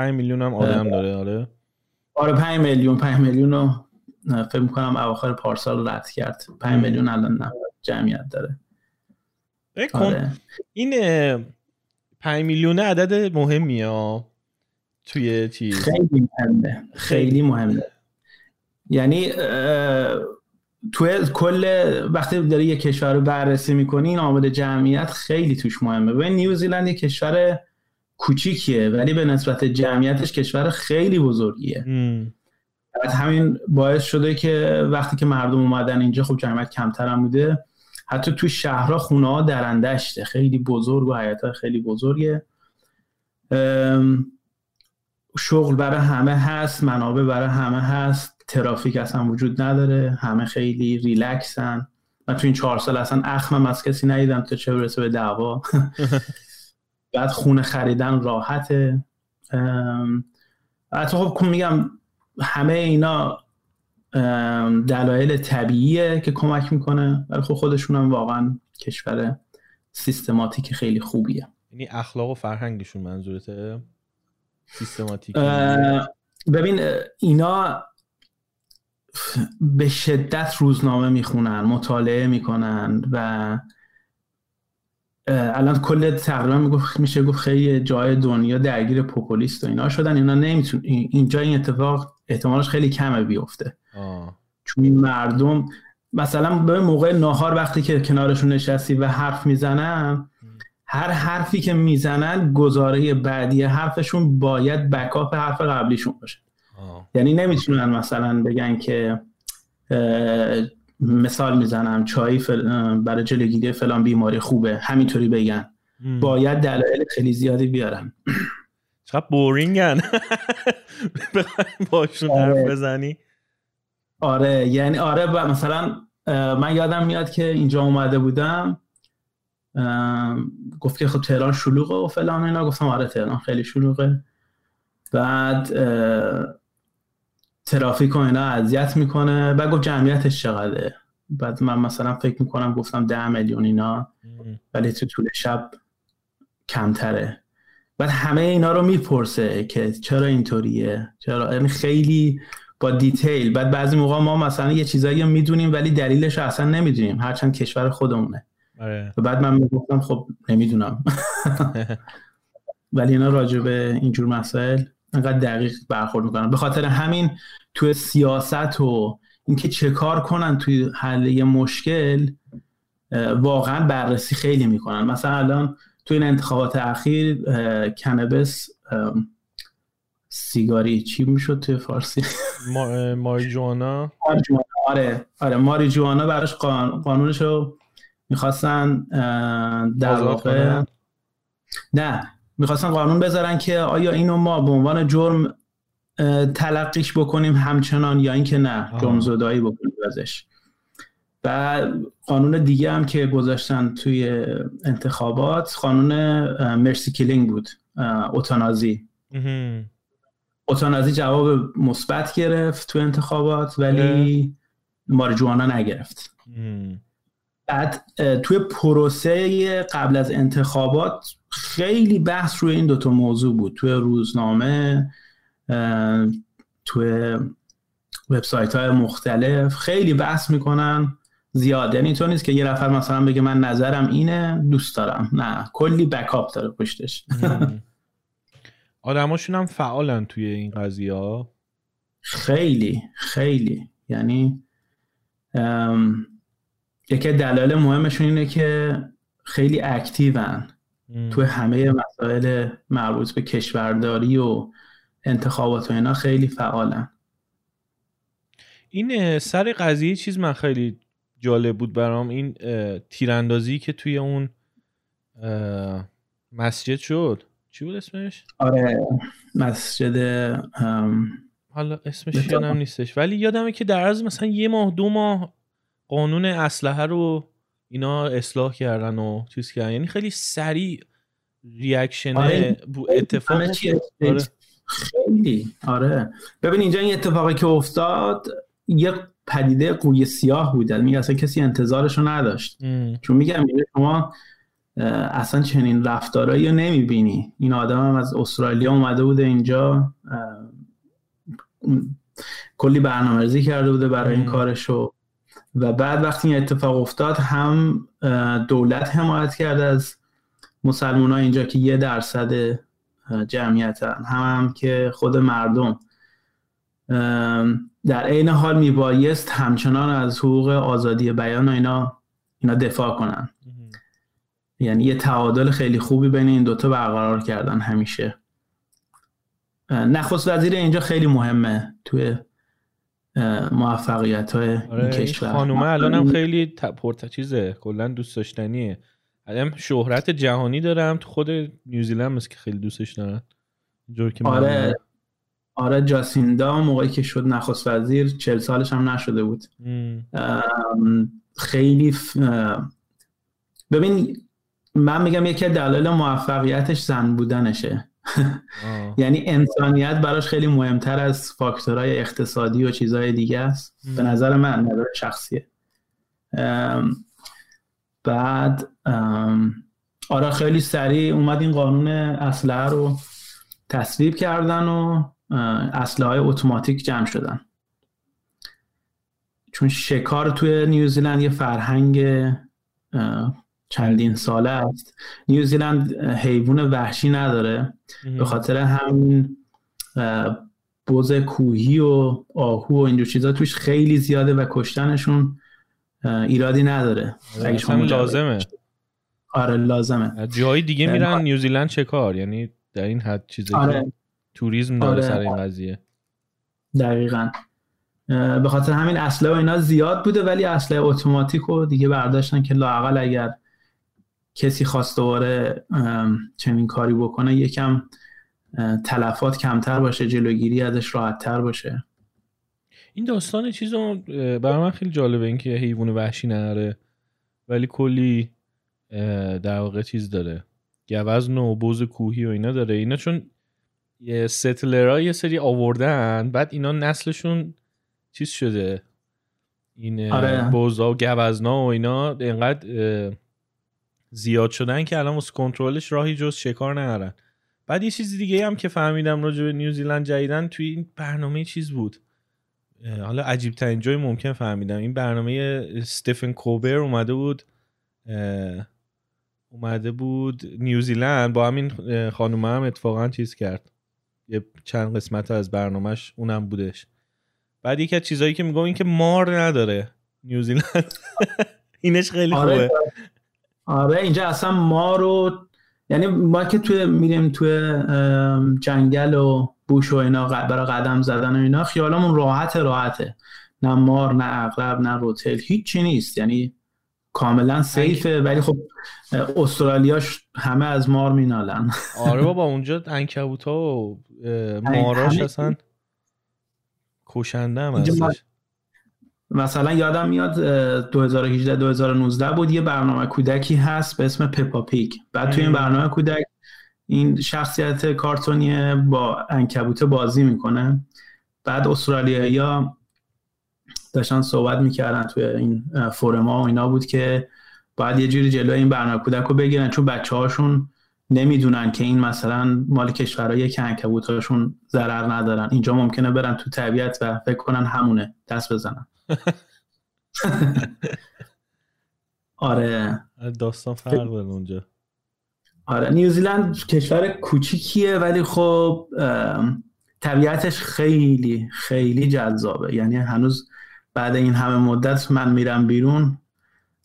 5 میلیون هم آدم داره آره. آره 5 میلیون 5 میلیون رو فکر می‌کنم اواخر پارسال رد کرد. 5 میلیون الان جمعیت داره. آره. این 5 میلیون عدد مهمیه توی چیز؟ خیلی مهمه خیلی مهمه. یعنی توی کل وقتی داری یه کشور رو بررسی می‌کنی این عامل جمعیت خیلی توش مهمه. ببین نیوزیلند یه کشور کوچیکیه ولی به نسبت جمعیتش کشور خیلی بزرگیه. بعد همین باعث شده که وقتی که مردم اومدن اینجا خب جمعیت کمتر هم بوده. حتی تو شهرها خونه ها درندشته. خیلی بزرگ و حیات خیلی بزرگه. شغل برای همه هست منابع برای همه هست. ترافیک اصلا وجود نداره. همه خیلی ریلکسن. من تو این چهار سال اصلا اخمم از کسی ندیدم تا چه برسه به دعوا. بعد خونه خریدن راحته. حتی خب میگم همه اینا دلایل طبیعیه که کمک می‌کنه ولی خب خودشون هم واقعا کشور سیستماتیک خیلی خوبیه. یعنی اخلاق و فرهنگشون منظورته؟ سیستماتیک. ببین اینا به شدت روزنامه می‌خونن مطالعه می‌کنن و الان کل تقریبا میشه گفت خیلی جای دنیا درگیر پوپولیست و اینا شدن. اینا نمیتون اینجا این اتفاق احتمالش خیلی کمه بیفته. چون این مردم مثلا به موقع ناهار وقتی که کنارشون نشستی و حرف می‌زنن هر حرفی که می‌زنن گزاره بعدی حرفشون باید بکاپ حرف قبلیشون باشه. یعنی نمی‌تونن مثلا بگن که مثال می‌زنم چای برای جلوگیری فلان بیماری خوبه همینطوری بگن. باید دلایل خیلی زیادی بیارن. چقدر بورینگن. باشون حرف آره. بزنی. آره یعنی آره مثلا من یادم میاد که اینجا اومده بودم. گفت که خب تهران شلوغه و فلان اینا. گفتم آره تهران خیلی شلوغه. بعد ترافیک و اینا اذیت می‌کنه. بعد گفت جمعیتش چقدره؟ بعد من مثلا فکر می‌کنم گفتم ده میلیون اینا ولی تو طول شب کمتره. بعد همه اینا رو می‌پرسه که چرا اینطوریه؟ چرا؟ یعنی خیلی با دیتیل. بعد بعضی موقع ما مثلا یه چیزایی می‌دونیم ولی دلیلش رو اصلا نمی‌دونیم. هرچند کشور خودمونه. آره. و بعد من می‌گفتم خب نمی‌دونم. ولی اینا راجع به اینجور مسائل انقدر دقیق برخورد می‌کنن. به خاطر همین تو سیاست و اینکه چه کار کنن توی حل یه مشکل واقعا بررسی خیلی می‌کنن. مثلا الان توی این انتخابات اخیر کنبس سیگاری چی می‌شد توی فارسی؟ ماریجوانا. آره آره ماریجوانا براش قانونش رو می‌خواستن در واقع نه می‌خواستن قانون بذارن که آیا اینو ما به عنوان جرم تلقیش بکنیم همچنان یا اینکه نه جرم زدایی بکنیم ازش. و قانون دیگه هم که گذاشتن توی انتخابات قانون مرسی کلینگ بود اوتانازی. اوتانازی جواب مثبت گرفت توی انتخابات ولی مارجوانا نگرفت. بعد توی پروسه قبل از انتخابات خیلی بحث روی این دوتا موضوع بود. توی روزنامه توی وبسایت های مختلف خیلی بحث می‌کنن زیاد. یعنی تو نیست که یه نفر مثلا بگه من نظرم اینه دوست دارم. نه کلی بکاپ داره پشتش. آدماشون هم فعالن توی این قضیه ها. خیلی خیلی. یعنی یکی دلایل مهمشون اینه که خیلی اکتیون توی همه مسائل مربوط به کشورداری و انتخابات و اینا خیلی فعالن این سر قضیه چیز من خیلی جالب بود برام این تیراندازی که توی اون مسجد شد چی بود اسمش؟ آره مسجد حالا اسمش یادم نیستش ولی یادمه که در از مثلا یه ماه دو ماه قانون اسلحه رو اینا اصلاح کردن و چیز کردن یعنی خیلی سریع ریاکشن آره. اتفاق آره. خیلی. آره. ببین اینجا این اتفاقی که افتاد یه پدیده قوی سیاه بود میگه اصلا کسی انتظارش رو نداشت چون میگم شما اصلا چنین رفتارهایی رو نمی‌بینی. این آدم هم از استرالیا اومده بوده اینجا کلی برنامه‌ریزی کرده بوده برای این کارشو. و بعد وقتی این اتفاق افتاد هم دولت حمایت کرده از مسلمان ها اینجا که یه درصد جمعیتن هم, هم که خود مردم. در عین حال میبایست همچنان از حقوق آزادی بیان و اینا اینا دفاع کنن. یعنی یه تعادل خیلی خوبی بین این دوتا برقرار کردن همیشه. نخست وزیر اینجا خیلی مهمه توی موفقیت های آره کشور. خانومه الان هم خیلی پرت چیزه کلا دوست داشتنیه. الان شهرت جهانی دارم. تو خود نیوزیلند مثل که خیلی دوستش دارن. که آره. آره جاسیندا موقعی که شد نخست وزیر چل سالش هم نشده بود. خیلی ببین من میگم یکی دلایل موفقیتش زن بودنشه. یعنی انسانیت براش خیلی مهمتر از فاکتورهای اقتصادی و چیزهای دیگه است. به نظر من نظر شخصیه. بعد آره خیلی سریع اومد این قانون اسلحه رو تصویب کردن و اسلحه های اتوماتیک جمع شدن. چون شکار توی نیوزیلند یه فرهنگ چندین ساله است. نیوزیلند حیوان وحشی نداره. به خاطر همین بوز کوهی و آهو و اینجور چیزا توش خیلی زیاده و کشتنشون ایرادی نداره. اگه لازمه. آره لازمه. جای دیگه میرن نیوزیلند چه کار؟ یعنی در این حد چیزی آره. توریسم داره آره. سر این قضیه. دقیقا. به خاطر همین اسلحه و اینا زیاد بوده ولی اسلحه اتوماتیک رو دیگه برداشتن که لاقل اگر کسی خواست دوباره چنین کاری بکنه یکم تلفات کمتر باشه جلوگیری ازش راحتتر باشه. این داستان چیز برای من خیلی جالبه اینکه حیوان وحشی نداره ولی کلی در واقع چیز داره. گوزن و بوز کوهی و اینا داره. اینا چون یه ستلرها یه سری آوردن بعد اینا نسلشون چیز شده. این آره. بوزا و گوزنا و اینا اینقدر زیاد شدن که الان واسه کنترلش راهی جز شکار ندارن. بعد یه چیز دیگه هم که فهمیدم راجع به نیوزیلند جدیدن توی این برنامه چیز بود. حالا عجیب ترین جای ممکن فهمیدم. این برنامه استفن کوبر اومده بود اومده بود نیوزیلند با همین خانومه هم اتفاقا چیز کرد. یه چند قسمت از برنامهش اونم بودش. بعد یکی از چیزهایی که میگم این که مار نداره نیوزیلند اینش خیلی آره. خوبه. آره اینجا اصلا ما رو یعنی ما که توی میریم توی جنگل و بوش و اینا برای قدم زدن و اینا خیالمون راحت راحته. نه مار نه اغرب نه روتل هیچی نیست. یعنی کاملا سیفه ولی خب استرالیاش همه از مار مینالن. آره بابا اونجا انکبوت ها و ماراش اصلا کشنده هم مثلا یادم میاد 2018 2019 بود یه برنامه کودکی هست به اسم پپا پیک بعد توی این برنامه کودک این شخصیت کارتونی با انکبوت بازی می‌کنه. بعد استرالیا داشتن صحبت می‌کردن توی این فورما و اینا بود که باید یه جوری جلوی این برنامه کودک رو بگیرن. چون بچه هاشون نمی‌دونن که این مثلا مال کشورهایی که انکبوت هاشون ضرر ندارن. اینجا ممکنه برن تو طبیعت و فکر کنن همونه. دست بزنن. آره داستان فرق داره اونجا. آره نیوزیلند کشور کوچیکیه ولی خب طبیعتش خیلی خیلی جذابه. یعنی هنوز بعد این همه مدت من میرم بیرون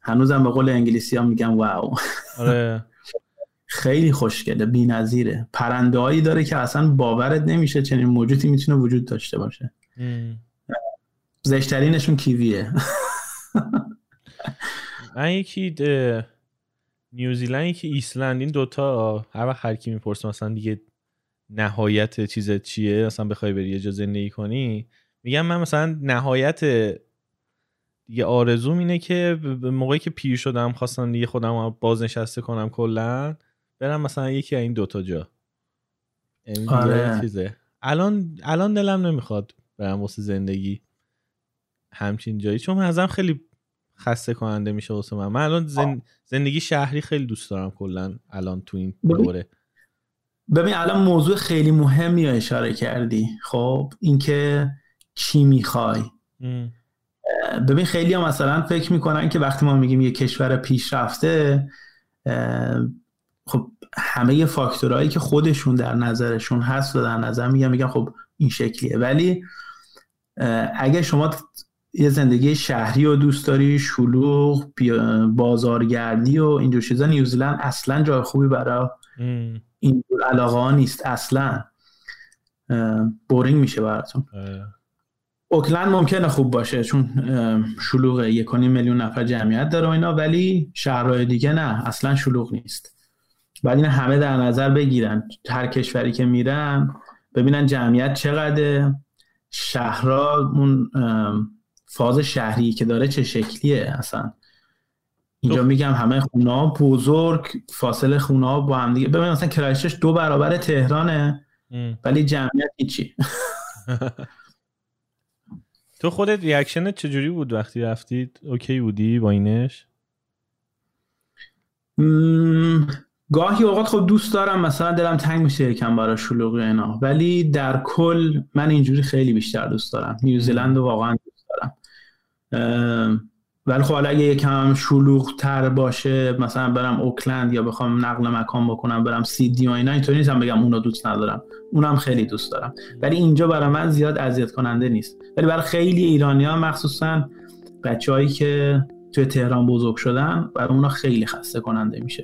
هنوزم به قول انگلیسی ها میگم واو. آره. خیلی خوشگله بی نظیره پرنده هایی داره که اصلا باورت نمیشه چنین موجودی می‌تونه وجود داشته باشه. زشترینشون کیویه. من یکی نیوزیلند یکی ایسلند این دوتا هر وقت هر کی می‌پرسه مثلا دیگه نهایت چیز چیه مثلا بخوای بری یه جا زندگی کنی میگم من مثلا نهایت دیگه آرزوم اینه که موقعی که پیر شدم خواستم دیگه خودم بازنشسته کنم کلا برم مثلا یکی از این دوتا جا یعنی آره. چیزه الان الان دلم نمی‌خواد برم واسه زندگی همچین جایی چون ازم خیلی خسته کننده میشه واسه من. من الان زندگی شهری خیلی دوست دارم کلا الان تو این دوره ببین الان موضوع خیلی مهمی رو اشاره کردی. خب اینکه چی می‌خوای. ببین خیلی ها مثلا فکر می‌کنن که وقتی ما میگیم یه کشور پیشرفته خب همه فاکتورهایی که خودشون در نظرشون هست و در نظر میگم میگم خب این شکلیه. ولی اگه شما یه زندگی شهری و دوست داری شلوغ بازارگردی و اینجور چیزا. نیوزیلند اصلا جای خوبی برای این علاقه ها نیست اصلا. بورینگ میشه براتون. اوکلند ممکنه خوب باشه چون شلوغ یک میلیون نفر جمعیت داره و اینا ولی شهرهای دیگه نه اصلا شلوغ نیست. بعد این همه در نظر بگیرن. هر کشوری که میرن ببینن جمعیت چقدر شهرها اون فاز شهری که داره چه شکلیه اصلا اینجا میگم همه خونه ها بزرگ فاصله خونه ها با هم دیگه. ببین مثلا کرایشش دو برابر تهرانه ولی جمعیت هیچی. تو خودت reaction ت چجوری بود وقتی رفتید OK بودی با اینش؟ گاهی اوقات خب دوست دارم مثلا دلم تنگ میشه یکم برای شلوغی اینا. ولی در کل من اینجوری خیلی بیشتر دوست دارم. نیوزیلند واقعا ولی خب حالا اگه یکم شلوغ تر باشه مثلا برم اوکلند یا بخوام نقل مکان بکنم برم سیدنی و اینا اینطوری نیستم بگم اونو دوست ندارم. اونم خیلی دوست دارم. ولی اینجا برای من زیاد اذیت کننده نیست. ولی برای خیلی ایرانی ها مخصوصا بچههایی که توی تهران بزرگ شدن برای اونا خیلی خسته کننده میشه.